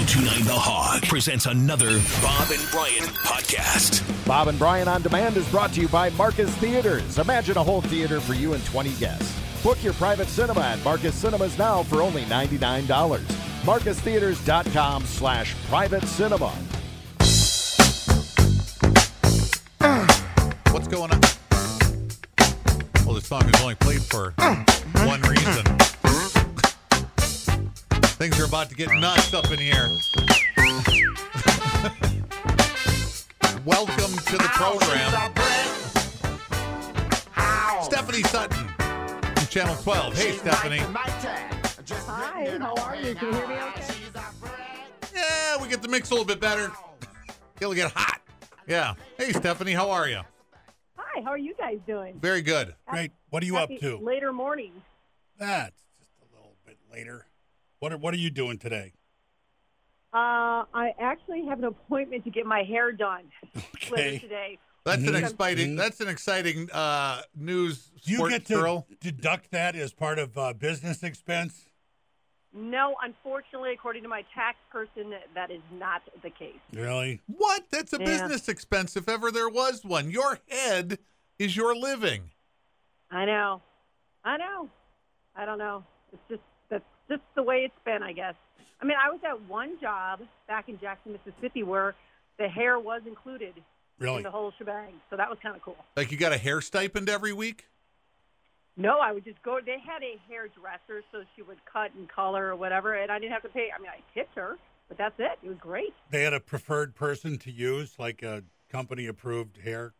1029 The Hog presents another Bob and Brian podcast. Bob and Brian on Demand is brought to you by Marcus Theaters. Imagine a whole theater for you and 20 guests. Book your private cinema at Marcus Cinemas now for only $99. MarcusTheaters.com slash private cinema. What's going on? Well, this song is only played for one reason. Things are about to get nuts up in here. Welcome to the program. Stephanie Sutton from Channel 12. Hey, Stephanie. Hi, how are you? Can you hear me okay? Yeah, we get the mix a little bit better. It'll get hot. Yeah. Hey, Stephanie, how are you? Hi, how are you guys doing? Very good. Great. What are you up to? Later morning. That's just a little bit later. What are, what are you doing today? Uh, I actually have an appointment to get my hair done later Okay. today. That's an Mhm. exciting. Mhm. That's an exciting uh, news. Do you get to girl. deduct that as part of uh, business expense? No, unfortunately, according to my tax person, that is not the case. Really? What? That's a Yeah. business expense if ever there was one. Your head is your living. I know. I know. I don't know. It's just that's just the way it's been, I guess. I mean, I was at one job back in Jackson, Mississippi, where the hair was included Really? in the whole shebang. So that was kind of cool. Like you got a hair stipend every week? No, I would just go. They had a hairdresser, so she would cut and color or whatever, and I didn't have to pay. I mean, I tipped her, but that's it. It was great. They had a preferred person to use, like a company approved hair.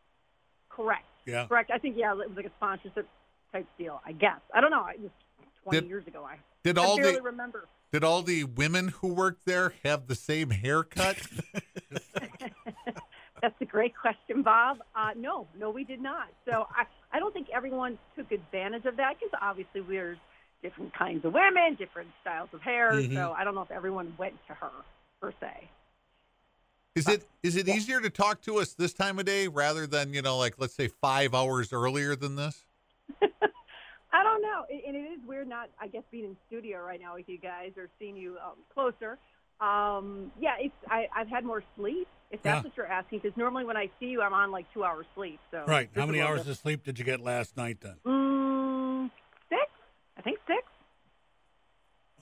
Correct. Yeah. Correct. I think yeah, it was like a sponsorship type deal. I guess. I don't know. It was 20 Did- years ago. I, Did I all barely the remember. did all the women who worked there have the same haircut? That's a great question, Bob. Uh, no, no, we did not. So I, I don't think everyone took advantage of that because obviously we're different kinds of women, different styles of hair. Mhm. So I don't know if everyone went to her per se. is it is it easier to talk to us this time of day rather than you know like let's say five hours earlier than this? Know, and it is weird not, I guess, being in studio right now with you guys or seeing you um, closer. Um, yeah, it's I, I've had more sleep, if that's Yeah. what you're asking. Because normally when I see you, I'm on like two hours sleep. So Right. How many hours of sleep did you get last night then? Mm, six, I think six.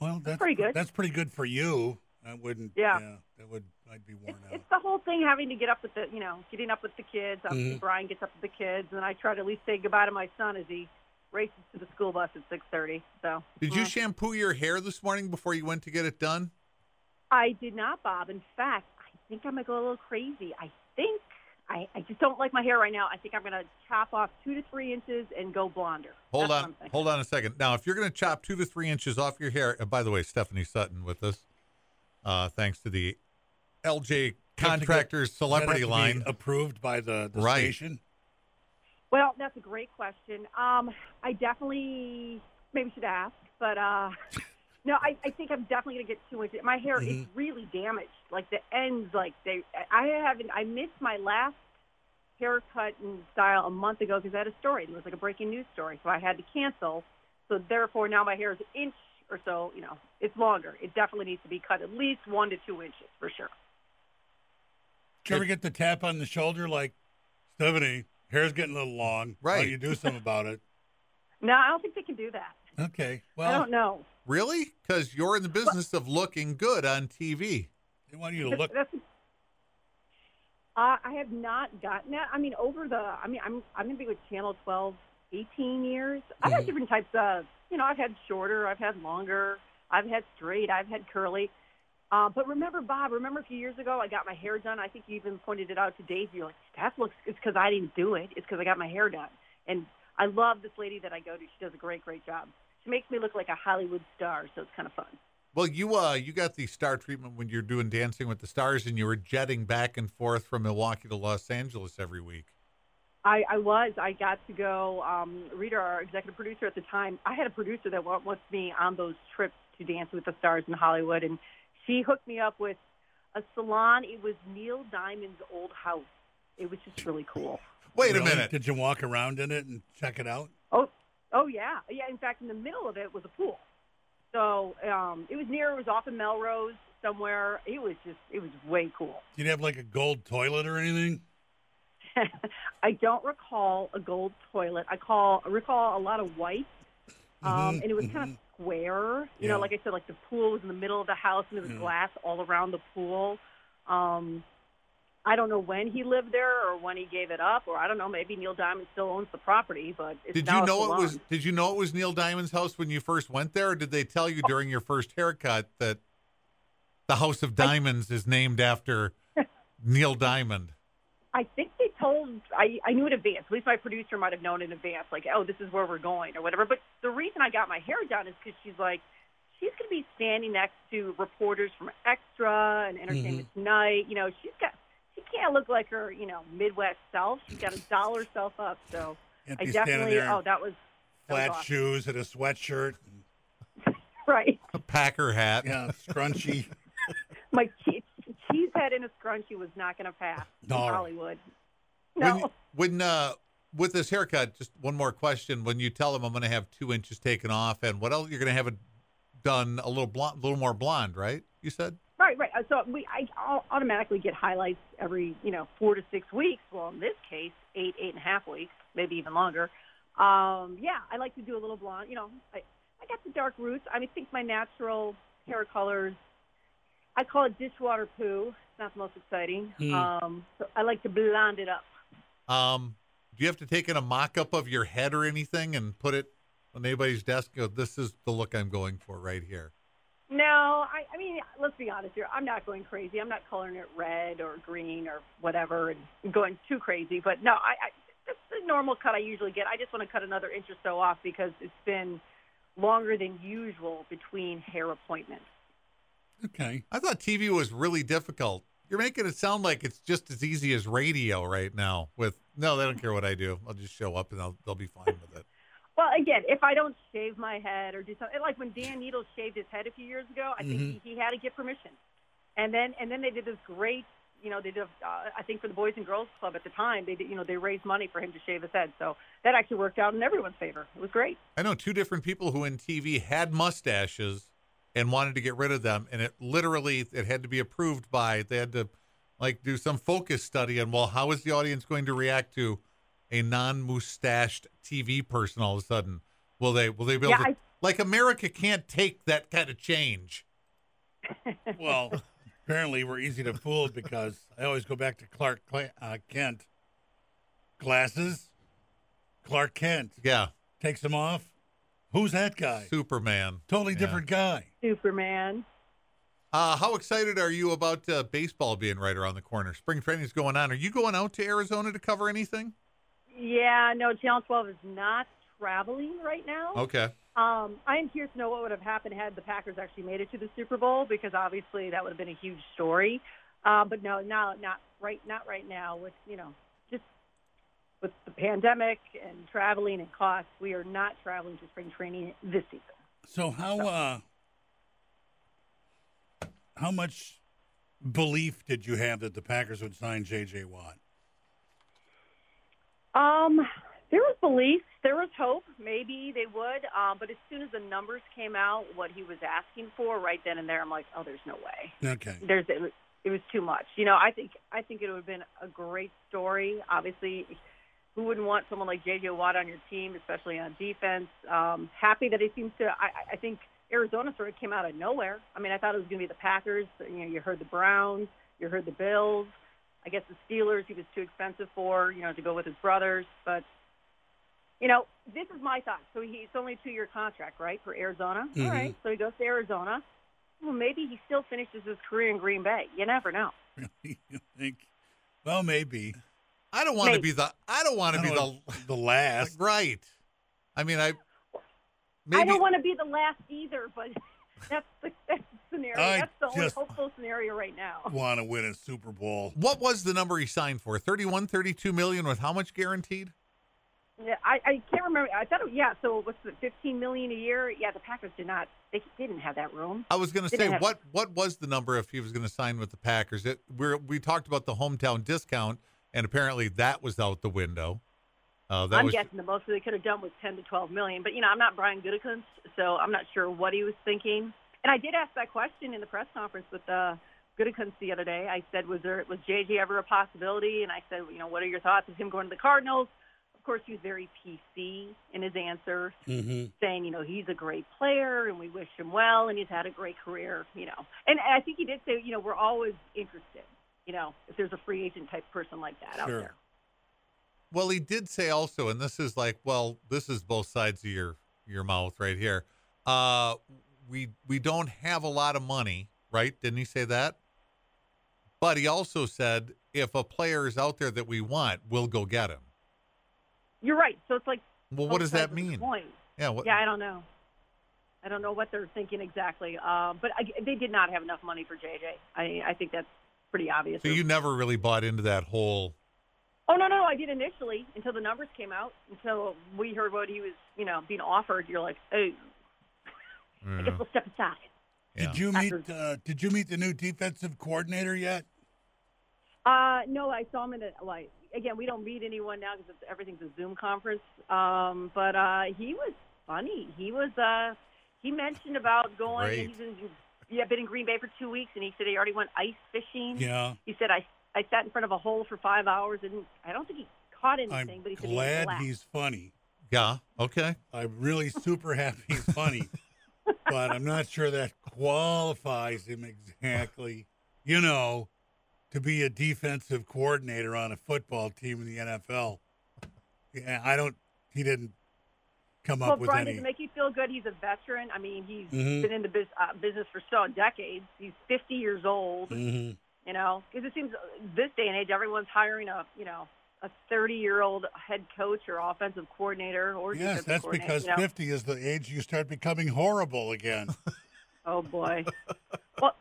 Well, that's pretty good. That's pretty good for you. I wouldn't. Yeah. that would. I'd be It's, worn out. it's the whole thing having to get up with the, you know, getting up with the kids. Obviously, Mhm. Brian gets up with the kids, and I try to at least say goodbye to my son as he races to the school bus at six thirty. So Did you mm. shampoo your hair this morning before you went to get it done? I did not, Bob. In fact, I think I'm gonna go a little crazy. I think I, I just don't like my hair right now. I think I'm gonna chop off two to three inches and go blonder. Hold That's on, hold on a second. Now, if you're going to chop two to three inches off your hair, by the way, Stephanie Sutton with us, uh, thanks to the LJ Contractors Does Celebrity Line. approved by the, the Right. station. Well, that's a great question. Um, I definitely maybe should ask, but uh, no, I, I think I'm definitely gonna get two inches. My hair is Mhm. really damaged. Like the ends, like they. I haven't. I missed my last haircut and style a month ago because I had a story. And it was like a breaking news story, so I had to cancel. So therefore, now my hair is an inch or so. You know, it's longer. It definitely needs to be cut at least one to two inches for sure. Did you ever get the tap on the shoulder like, Stephanie, hair's getting a little long. Why Right. don't you do something about it? No, I don't think they can do that. Okay. Well, I don't know. Really? Because you're in the business of looking good on TV. they want you to look. That's, uh, I have not gotten that. I mean, over the, I mean, I'm I'm gonna be with Channel 12 18 years. I've had Mhm. different types of, you know, I've had shorter, I've had longer, I've had straight, I've had curly. Uh, but remember, Bob, remember a few years ago I got my hair done. I think you even pointed it out to Dave. You're like, Steph looks, it's because I didn't do it. It's because I got my hair done. And I love this lady that I go to. She does a great, great job. She makes me look like a Hollywood star, so it's kind of fun. Well, you uh, you got the star treatment when you're doing Dancing with the Stars, and you were jetting back and forth from Milwaukee to Los Angeles every week. I, I was. I got to go. Um, Rita, our executive producer at the time, I had a producer that went with me on those trips to Dance with the Stars in Hollywood, and she hooked me up with a salon. It was Neil Diamond's old house. It was just really cool. Wait a Really? minute. Did you walk around in it and check it out? Oh, oh yeah, yeah. In fact, in the middle of it was a pool. So um, it was near. It was off of Melrose, somewhere. It was just, it was way cool. Did you have like a gold toilet or anything? I don't recall a gold toilet. I call I recall a lot of white, um, Mhm, and it was kind of square. You Yeah. know, like I said, like the pool was in the middle of the house, and there was Yeah. glass all around the pool. Um, I don't know when he lived there or when he gave it up, or I don't know. Maybe Neil Diamond still owns the property, but it's Did you know it was? Did you know it was Neil Diamond's house when you first went there, or did they tell you during your first haircut that the House of Diamonds is named after Neil Diamond? I think they told I, I knew in advance. At least my producer might have known in advance, like, oh, this is where we're going or whatever. But the reason I got my hair done is because she's like, she's going to be standing next to reporters from Extra and mm-hmm. Entertainment Tonight. You know, she's got she can't look like her, you know, Midwest self. She's got to doll herself up. So I definitely, there oh, that was that was flat awesome. shoes and a sweatshirt. right. A Packer hat. Yeah, scrunchy. My cheese head in a scrunchie was not going to pass in Hollywood. No. When, when uh, with this haircut, just one more question: When you tell him I'm going to have two inches taken off, and what else you're going to have it done a little blonde, a little more blonde, right? You said. Right, right. Uh, So we, I I'll automatically get highlights every, you know, four to six weeks. Well, in this case, eight, eight and a half weeks, maybe even longer. Um, yeah, I like to do a little blonde. You know, I, I got the dark roots. I mean, I think my natural hair colors. I call it dishwater poo. It's not the most exciting. Hmm. Um, so I like to blonde it up. Um, do you have to take in a mock-up of your head or anything and put it on anybody's desk? Go, this is the look I'm going for right here. No, I, I mean, let's be honest here. I'm not going crazy. I'm not coloring it red or green or whatever and going too crazy. But no, I, I that's the normal cut I usually get. I just want to cut another inch or so off because it's been longer than usual between hair appointments. Okay. I thought TV was really difficult. You're making it sound like it's just as easy as radio right now. With no, they don't care what I do. I'll just show up and they'll they'll be fine with it. Well, again, if I don't shave my head or do something like when Dan Needles shaved his head a few years ago, I think he, he had to get permission. And then and then they did this great, you know, they did. Uh, I think for the Boys and Girls Club at the time, they did, you know they raised money for him to shave his head. So that actually worked out in everyone's favor. It was great. I know two different people who in TV had mustaches and wanted to get rid of them, and it literally it had to be approved by. They had to like do some focus study on well, how is the audience going to react to a non-mustached TV person all of a sudden? Will they will they be able Yeah, to I- like America can't take that kind of change? Well, apparently we're easy to fool because I always go back to Clark Cla- uh, Kent. Glasses. Clark Kent Yeah, takes them off. Who's that guy? Superman. Totally Yeah. different guy. Superman. Uh, how excited are you about uh, baseball being right around the corner? Spring training is going on. Are you going out to Arizona to cover anything? Yeah, no, Channel 12 is not traveling right now. Okay. Um, I am curious to know what would have happened had the Packers actually made it to the Super Bowl because obviously that would have been a huge story. Uh, but no, no, not right, not right now. With you know, just with the pandemic and traveling and costs, we are not traveling to spring training this season. So how uh how much belief did you have that the Packers would sign J.J. Watt? Um, there was belief, there was hope. Maybe they would. Um, but as soon as the numbers came out, what he was asking for, right then and there, I'm like, oh, there's no way. Okay. there's it was, it was too much. You know, I think I think it would have been a great story. Obviously, who wouldn't want someone like J.J. Watt on your team, especially on defense? Um, happy that it seems to. I, I think Arizona sort of came out of nowhere. I mean, I thought it was going to be the Packers. You know, you heard the Browns, you heard the Bills. I guess the Steelers he was too expensive for, you know, to go with his brothers. But you know, this is my thought. So he's only a two-year contract, right, for Arizona. Mhm. All right, so he goes to Arizona. Well, maybe he still finishes his career in Green Bay. You never know. Really? You think? Well, maybe. I don't want to be the. I don't want to be the. the last. Right. I mean, I. I don't want to be the last either, but that's the, that's the scenario. I that's the only hopeful scenario right now. Want to win a Super Bowl? what was the number he signed for? 31, 32 million with how much guaranteed? Yeah, I, I can't remember. I thought, it, yeah. So what's the fifteen million a year? Yeah, the Packers did not. They didn't have that room. I was going to say have- what what was the number if he was going to sign with the Packers? It we we talked about the hometown discount, and apparently that was out the window. Uh, that I'm was guessing the most they could have done was ten to twelve million. But you know, I'm not Brian Gutekunst, so I'm not sure what he was thinking. And And I did ask that question in the press conference with uh, Gutekunst the other day. I said, "Was there was JJ ever a possibility?" And I said, "You know, what are your thoughts of him going to the Cardinals?" Of course, he was very PC in his answer, Mm-hmm. saying, "You know, he's a great player, and we wish him well, and he's had a great career." You know, and I think he did say, "You know, we're always interested." You know, if there's a free agent type person like that out Sure. there. Well, he did say also, and this is like, well, this is both sides of your your mouth right here. Uh, we we don't have a lot of money, right? Didn't he say that? But he also said, if a player is out there that we want, we'll go get him. You're right. So it's like, Well, what does that mean? Yeah. What, Yeah, I don't know. I don't know what they're thinking exactly. Um, but I, they did not have enough money for JJ. I, I think that's pretty obvious. So you never really bought into that whole. Oh no, no, I did initially until the numbers came out. Until we heard what he was, you know, being offered. You're like, oh, I guess we'll step aside. yeah. Did you meet? Uh, did you meet the new defensive coordinator yet? Uh, no, I saw him in a like. Again, we don't meet anyone now because everything's a Zoom conference. Um, but uh, he was funny. He was. Uh, he mentioned about going. Great. He's in, yeah, been in Green Bay for two weeks, and he said he already went ice fishing. Yeah. He said I I sat in front of a hole for five hours, and I don't think he caught anything. I'm but he said glad he he's funny. Yeah. Okay. I'm really super happy he's funny, but I'm not sure that qualifies him exactly. You know, to be a defensive coordinator on a football team in the NFL. Yeah, I don't. He didn't come Well, up with Brian, any. does it make you feel good? He's a veteran. I mean, he's Mhm. been in the bus- uh, business for so decades. He's 50 years old. Mhm. You know, because it seems this day and age, everyone's hiring a you know a 30 year old head coach or offensive coordinator or Yes, that's coordinator, because you know? 50 is the age you start becoming horrible again. Oh boy. well,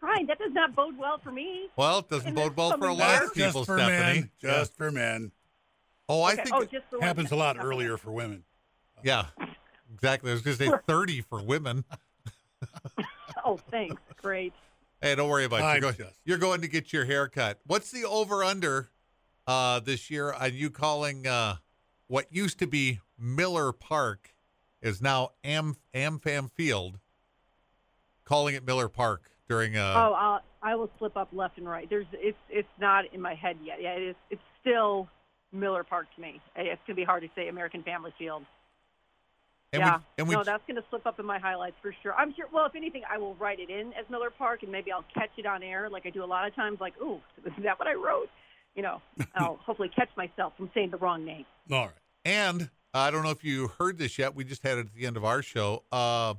Brian, that does not bode well for me. Well, it doesn't And bode well for a lot of people, just for Stephanie. men. Just for men. Oh, I Okay. think oh, it just the Happens a lot earlier for women. Yeah, exactly. I was going to say 30 for women. Oh, thanks. Great. Hey, don't worry about it. You're, go- just- you're going to get your hair cut. What's the over under uh, this year on you calling uh, what used to be Miller Park is now Am AmFam Field, calling it Miller Park during a. oh, I'll, I will slip up left and right. There's it's it's not in my head yet. Yeah, it is. It's still Miller Park to me. It's gonna be hard to say American Family Field. And yeah, we and we no, that's going to slip up in my highlights for sure. I'm sure. Well, if anything, I will write it in as Miller Park, and maybe I'll catch it on air, like I do a lot of times. Like, ooh, is that what I wrote? You know, I'll hopefully catch myself from saying the wrong name. All right. and I don't know if you heard this yet. We just had it at the end of our show. Uh,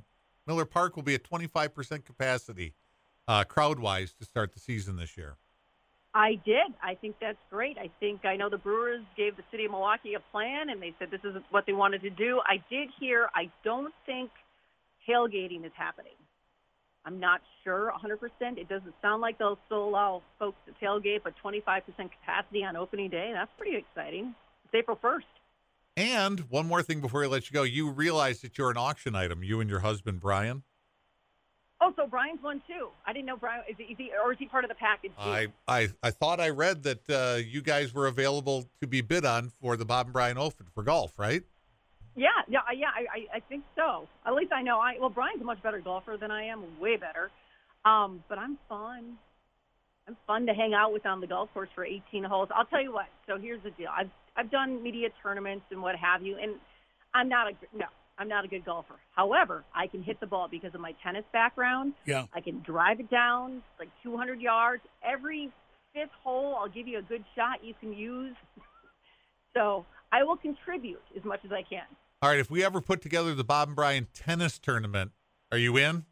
Miller Park will be at 25% capacity, uh, crowd wise, to start the season this year. I did. I think that's great. I think I know the Brewers gave the city of Milwaukee a plan, and they said this is what they wanted to do. I did hear. I don't think tailgating is happening. I'm not sure 100%. It doesn't sound like they'll still allow folks to tailgate, but 25% capacity on opening day. That's pretty exciting. It's April 1st. And one more thing before I let you go, you realize that you're an auction item, you and your husband Brian. Oh, so Brian's one too. I didn't know Brian is he, is he or is he part of the package? Too? I, I I thought I read that uh, you guys were available to be bid on for the Bob and Brian Open for golf, right? Yeah, yeah, I- yeah. I, I, I think so. At least I know. I well, Brian's a much better golfer than I am, way better. Um, but I'm fun. I'm fun to hang out with on the golf course for 18 holes. I'll tell you what. So here's the deal. I've I've done media tournaments and what have you, and I'm not a no. I'm not a good golfer. However, I can hit the ball because of my tennis background. Yeah. I can drive it down like 200 yards. Every fifth hole, I'll give you a good shot you can use. so I will contribute as much as I can. All right, if we ever put together the Bob and Brian tennis tournament, are you in?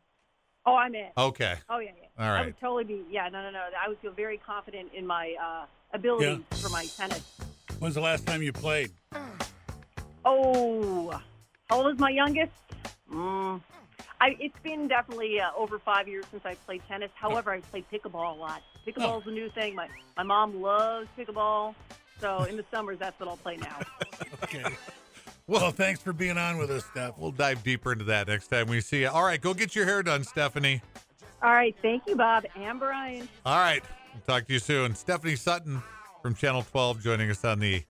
Oh, I'm in. Okay. Oh yeah, yeah. All I would totally be. Yeah, no, no, no. I would feel very confident in my uh, abilities for my tennis. When's the last time you played? Oh, how old is my youngest? Mm. I, it's been definitely uh, over five years since I played tennis. However, I played pickleball a lot. Pickleball is a new thing. My my mom loves pickleball, so in the summers that's what I'll play now. Okay. well, thanks for being on with us, Steph. We'll dive deeper into that next time we see you. All right, go get your hair done, Stephanie. All right, thank you, Bob and Brian. All right, we'll talk to you soon. Stephanie Sutton from Channel 12 joining us on the